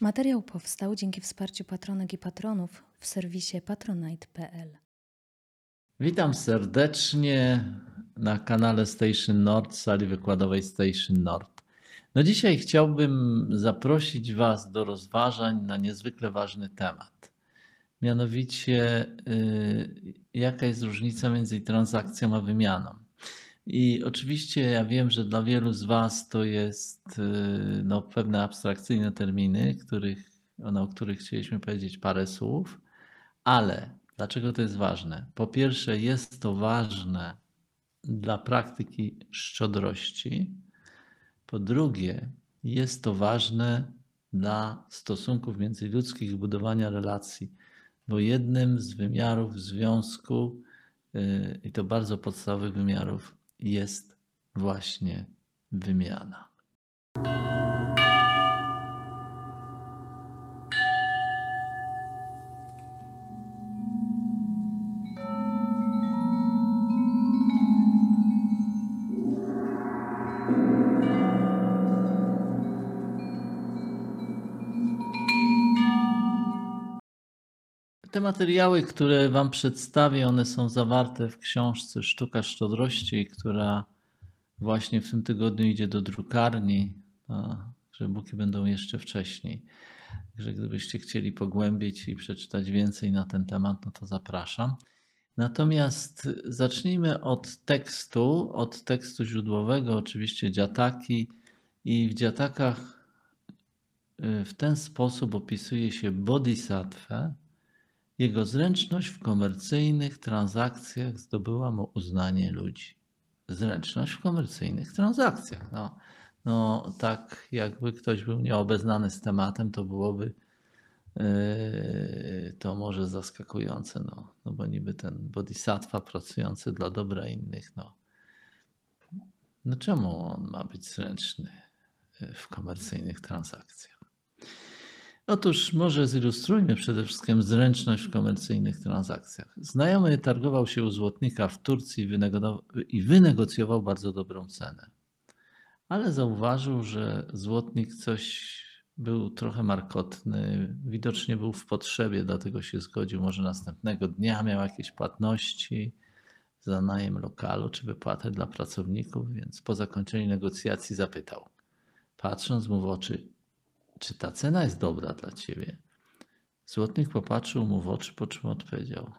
Materiał powstał dzięki wsparciu patronek i patronów w serwisie patronite.pl. Witam serdecznie na kanale Station Nord, sali wykładowej Station Nord. No dzisiaj chciałbym zaprosić Was do rozważań na niezwykle ważny temat. Mianowicie, yy, jaka jest różnica między transakcją a wymianą. I oczywiście ja wiem, że dla wielu z Was to jest yy, no, pewne abstrakcyjne terminy, których, no, o których chcieliśmy powiedzieć parę słów, ale dlaczego to jest ważne? Po pierwsze, jest to ważne dla praktyki szczodrości. Po drugie, jest to ważne dla stosunków międzyludzkich, budowania relacji, bo jednym z wymiarów związku, yy, i to bardzo podstawowych wymiarów, jest właśnie wymiana. Te materiały, które Wam przedstawię, one są zawarte w książce Sztuka Szczodrości, która właśnie w tym tygodniu idzie do drukarni. Że buki będą jeszcze wcześniej. Także gdybyście chcieli pogłębić i przeczytać więcej na ten temat, no to zapraszam. Natomiast zacznijmy od tekstu, od tekstu źródłowego, oczywiście dziataki. I w dziatakach w ten sposób opisuje się bodhisattwę, jego zręczność w komercyjnych transakcjach zdobyła mu uznanie ludzi. Zręczność w komercyjnych transakcjach. No, no tak, jakby ktoś był nieobeznany z tematem, to byłoby yy, to może zaskakujące, no, no bo niby ten bodhisattva pracujący dla dobra innych, no, no czemu on ma być zręczny w komercyjnych transakcjach? Otóż może zilustrujmy przede wszystkim zręczność w komercyjnych transakcjach. Znajomy targował się u złotnika w Turcji i wynegocjował bardzo dobrą cenę. Ale zauważył, że złotnik coś był trochę markotny, widocznie był w potrzebie, dlatego się zgodził. Może następnego dnia miał jakieś płatności za najem lokalu czy wypłatę dla pracowników, więc po zakończeniu negocjacji zapytał, patrząc mu w oczy, czy ta cena jest dobra dla ciebie? Złotnik popatrzył mu w oczy, po czym odpowiedział: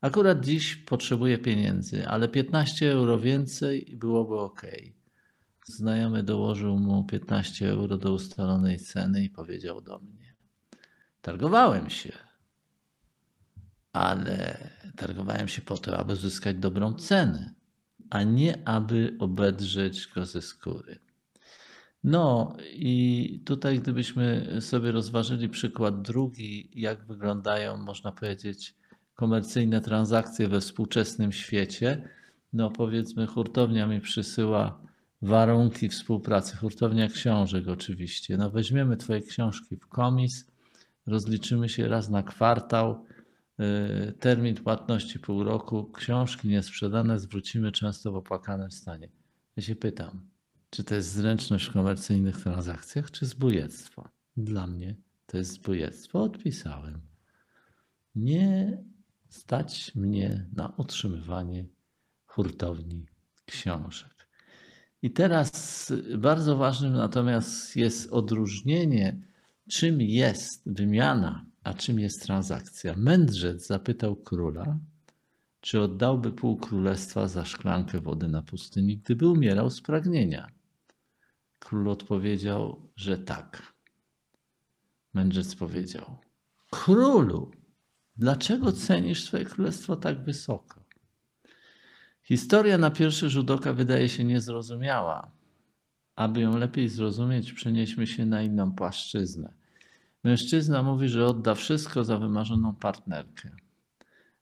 Akurat dziś potrzebuję pieniędzy, ale 15 euro więcej byłoby ok. Znajomy dołożył mu 15 euro do ustalonej ceny i powiedział do mnie: Targowałem się, ale targowałem się po to, aby uzyskać dobrą cenę, a nie aby obedrzeć go ze skóry. No i tutaj gdybyśmy sobie rozważyli przykład drugi, jak wyglądają, można powiedzieć, komercyjne transakcje we współczesnym świecie, no powiedzmy hurtownia mi przysyła warunki współpracy, hurtownia książek oczywiście. No weźmiemy twoje książki w komis, rozliczymy się raz na kwartał, yy, termin płatności pół roku, książki niesprzedane zwrócimy często w opłakanym stanie. Ja się pytam, czy to jest zręczność w komercyjnych transakcjach, czy zbójectwo? Dla mnie to jest zbójectwo. Odpisałem. Nie stać mnie na utrzymywanie hurtowni książek. I teraz bardzo ważnym natomiast jest odróżnienie, czym jest wymiana, a czym jest transakcja. Mędrzec zapytał króla, czy oddałby pół królestwa za szklankę wody na pustyni, gdyby umierał z pragnienia. Król odpowiedział, że tak. Mędrzec powiedział: Królu, dlaczego cenisz swoje królestwo tak wysoko? Historia na pierwszy rzut oka wydaje się niezrozumiała. Aby ją lepiej zrozumieć, przenieśmy się na inną płaszczyznę. Mężczyzna mówi, że odda wszystko za wymarzoną partnerkę.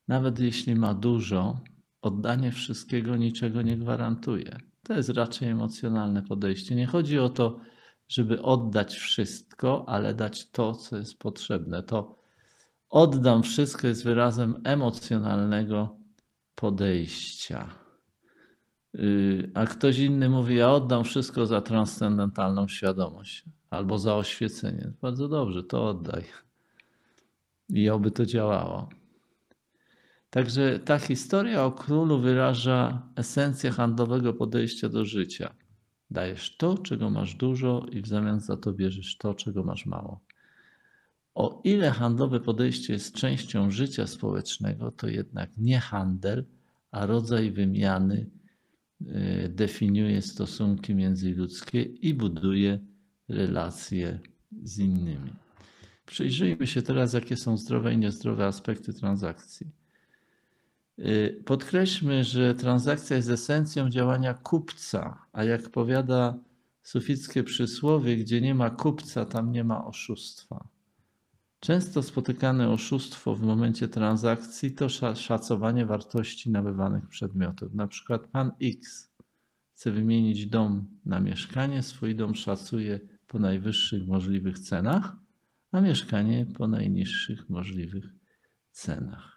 Nawet jeśli ma dużo, oddanie wszystkiego niczego nie gwarantuje. To jest raczej emocjonalne podejście. Nie chodzi o to, żeby oddać wszystko, ale dać to, co jest potrzebne. To oddam wszystko jest wyrazem emocjonalnego podejścia. Y, A ktoś inny mówi, ja oddam wszystko za transcendentalną świadomość albo za oświecenie. Bardzo dobrze, to oddaj. I oby to działało. Także ta historia o królu wyraża esencję handlowego podejścia do życia. Dajesz to, czego masz dużo, i w zamian za to bierzesz to, czego masz mało. O ile handlowe podejście jest częścią życia społecznego, to jednak nie handel, a rodzaj wymiany y, definiuje stosunki międzyludzkie i buduje relacje z innymi. Przyjrzyjmy się teraz, jakie są zdrowe i niezdrowe aspekty transakcji. Y, Podkreślmy, że transakcja jest esencją działania kupca, a jak powiada sufickie przysłowie, gdzie nie ma kupca, tam nie ma oszustwa. Często spotykane oszustwo w momencie transakcji to sza- szacowanie wartości nabywanych przedmiotów. Na przykład pan X chce wymienić dom na mieszkanie, swój dom szacuje po najwyższych możliwych cenach, a mieszkanie po najniższych możliwych cenach.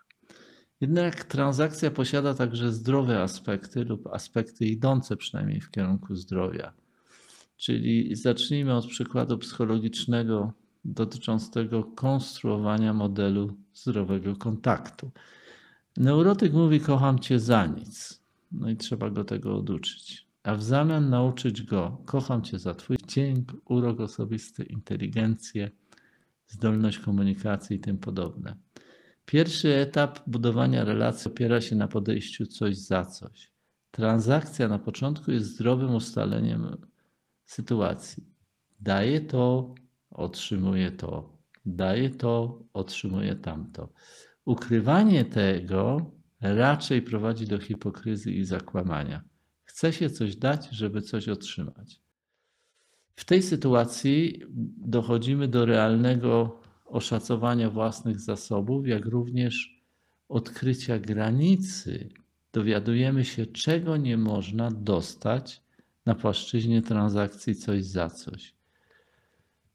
Jednak transakcja posiada także zdrowe aspekty lub aspekty idące przynajmniej w kierunku zdrowia. Czyli zacznijmy od przykładu psychologicznego dotyczącego konstruowania modelu zdrowego kontaktu. Neurotyk mówi: Kocham cię za nic. No i trzeba go tego oduczyć. A w zamian nauczyć go: Kocham cię za twój wdzięk, urok osobisty, inteligencję, zdolność komunikacji i tym podobne. Pierwszy etap budowania relacji opiera się na podejściu coś za coś. Transakcja na początku jest zdrowym ustaleniem sytuacji. Daję to, otrzymuję to. Daję to, otrzymuję tamto. Ukrywanie tego raczej prowadzi do hipokryzji i zakłamania. Chce się coś dać, żeby coś otrzymać. W tej sytuacji dochodzimy do realnego oszacowania własnych zasobów, jak również odkrycia granicy. Dowiadujemy się, czego nie można dostać na płaszczyźnie transakcji coś za coś.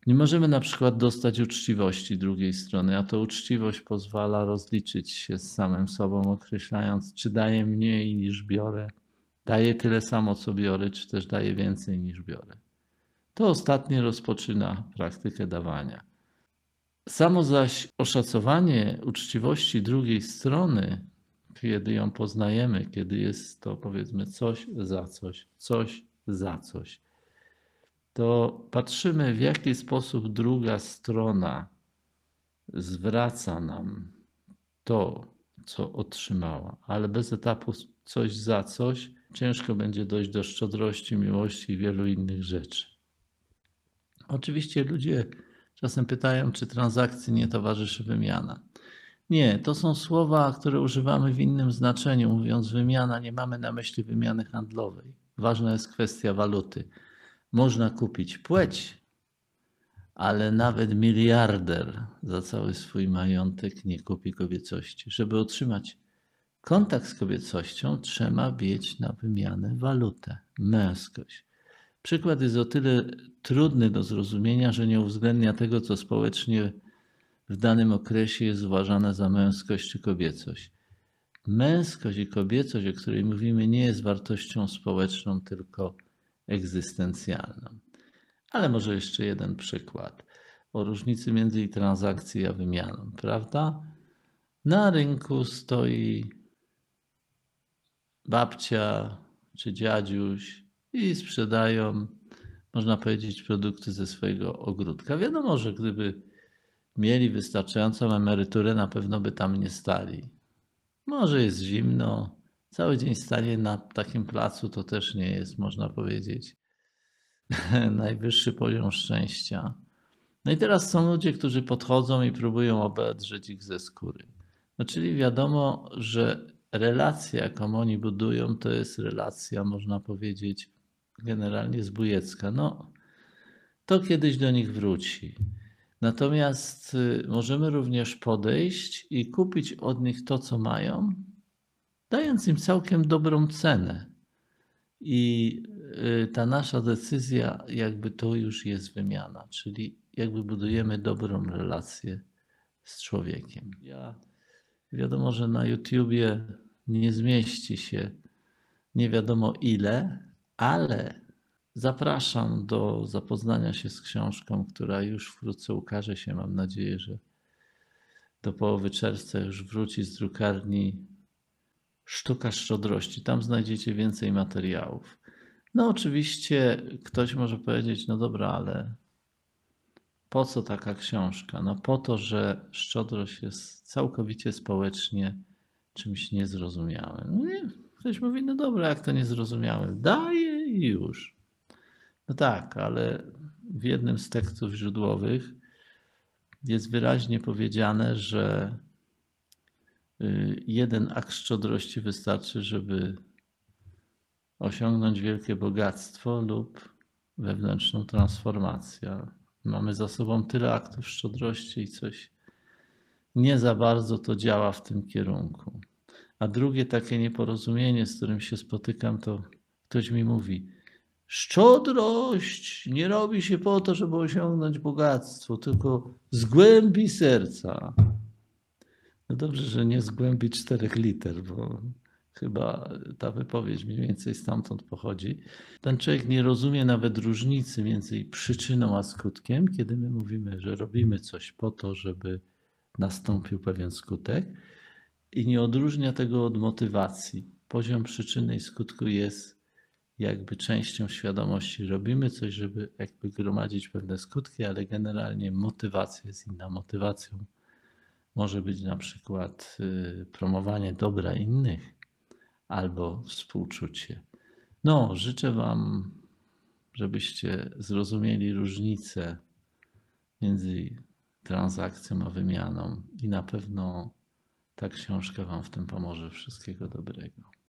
Nie możemy na przykład dostać uczciwości drugiej strony, a to uczciwość pozwala rozliczyć się z samym sobą, określając, czy daję mniej niż biorę, daję tyle samo, co biorę, czy też daję więcej niż biorę. To ostatnie rozpoczyna praktykę dawania. Samo zaś oszacowanie uczciwości drugiej strony, kiedy ją poznajemy, kiedy jest to powiedzmy coś za coś, coś za coś, to patrzymy, w jaki sposób druga strona zwraca nam to, co otrzymała, ale bez etapu coś za coś ciężko będzie dojść do szczodrości, miłości i wielu innych rzeczy. Oczywiście ludzie czasem pytają, czy transakcji nie towarzyszy wymiana. Nie, to są słowa, które używamy w innym znaczeniu. Mówiąc wymiana, nie mamy na myśli wymiany handlowej. Ważna jest kwestia waluty. Można kupić płeć, ale nawet miliarder za cały swój majątek nie kupi kobiecości. Żeby otrzymać kontakt z kobiecością, trzeba mieć na wymianę walutę, męskość. Przykład jest o tyle trudny do zrozumienia, że nie uwzględnia tego, co społecznie w danym okresie jest uważane za męskość czy kobiecość. Męskość i kobiecość, o której mówimy, nie jest wartością społeczną, tylko egzystencjalną. Ale może jeszcze jeden przykład o różnicy między transakcją a wymianą, prawda? Na rynku stoi babcia czy dziadziuś i sprzedają, można powiedzieć, produkty ze swojego ogródka. Wiadomo, że gdyby mieli wystarczającą emeryturę, na pewno by tam nie stali. Może jest zimno, cały dzień stanie na takim placu to też nie jest, można powiedzieć, najwyższy poziom szczęścia. No i teraz są ludzie, którzy podchodzą i próbują obedrzeć ich ze skóry. No czyli wiadomo, że relacja, jaką oni budują, to jest relacja, można powiedzieć, generalnie zbójecka. No, to kiedyś do nich wróci. Natomiast y, możemy również podejść i kupić od nich to, co mają, dając im całkiem dobrą cenę. I y, ta nasza decyzja, jakby to już jest wymiana, czyli jakby budujemy dobrą relację z człowiekiem. Ja, wiadomo, że na YouTubie nie zmieści się nie wiadomo ile, ale zapraszam do zapoznania się z książką, która już wkrótce ukaże się. Mam nadzieję, że do połowy czerwca już wróci z drukarni Sztuka Szczodrości. Tam znajdziecie więcej materiałów. No, oczywiście ktoś może powiedzieć: No dobra, ale po co taka książka? No, po to, że szczodrość jest całkowicie społecznie czymś niezrozumiałym. Nie, ktoś mówi: No dobra, jak to niezrozumiałe? Daję i już. No tak, ale w jednym z tekstów źródłowych jest wyraźnie powiedziane, że y, jeden akt szczodrości wystarczy, żeby osiągnąć wielkie bogactwo lub wewnętrzną transformację. Mamy za sobą tyle aktów szczodrości i coś nie za bardzo to działa w tym kierunku. A drugie takie nieporozumienie, z którym się spotykam, to ktoś mi mówi: Szczodrość nie robi się po to, żeby osiągnąć bogactwo, tylko z głębi serca. No dobrze, że nie z głębi czterech liter, bo chyba ta wypowiedź mniej więcej stamtąd pochodzi. Ten człowiek nie rozumie nawet różnicy między przyczyną a skutkiem, kiedy my mówimy, że robimy coś po to, żeby nastąpił pewien skutek, i nie odróżnia tego od motywacji. Poziom przyczyny i skutku jest jakby częścią świadomości. Robimy coś, żeby jakby gromadzić pewne skutki, ale generalnie motywacja jest inna. Motywacją może być na przykład y, promowanie dobra innych albo współczucie. No, życzę Wam, żebyście zrozumieli różnicę między transakcją a wymianą i na pewno ta książka Wam w tym pomoże. Wszystkiego dobrego.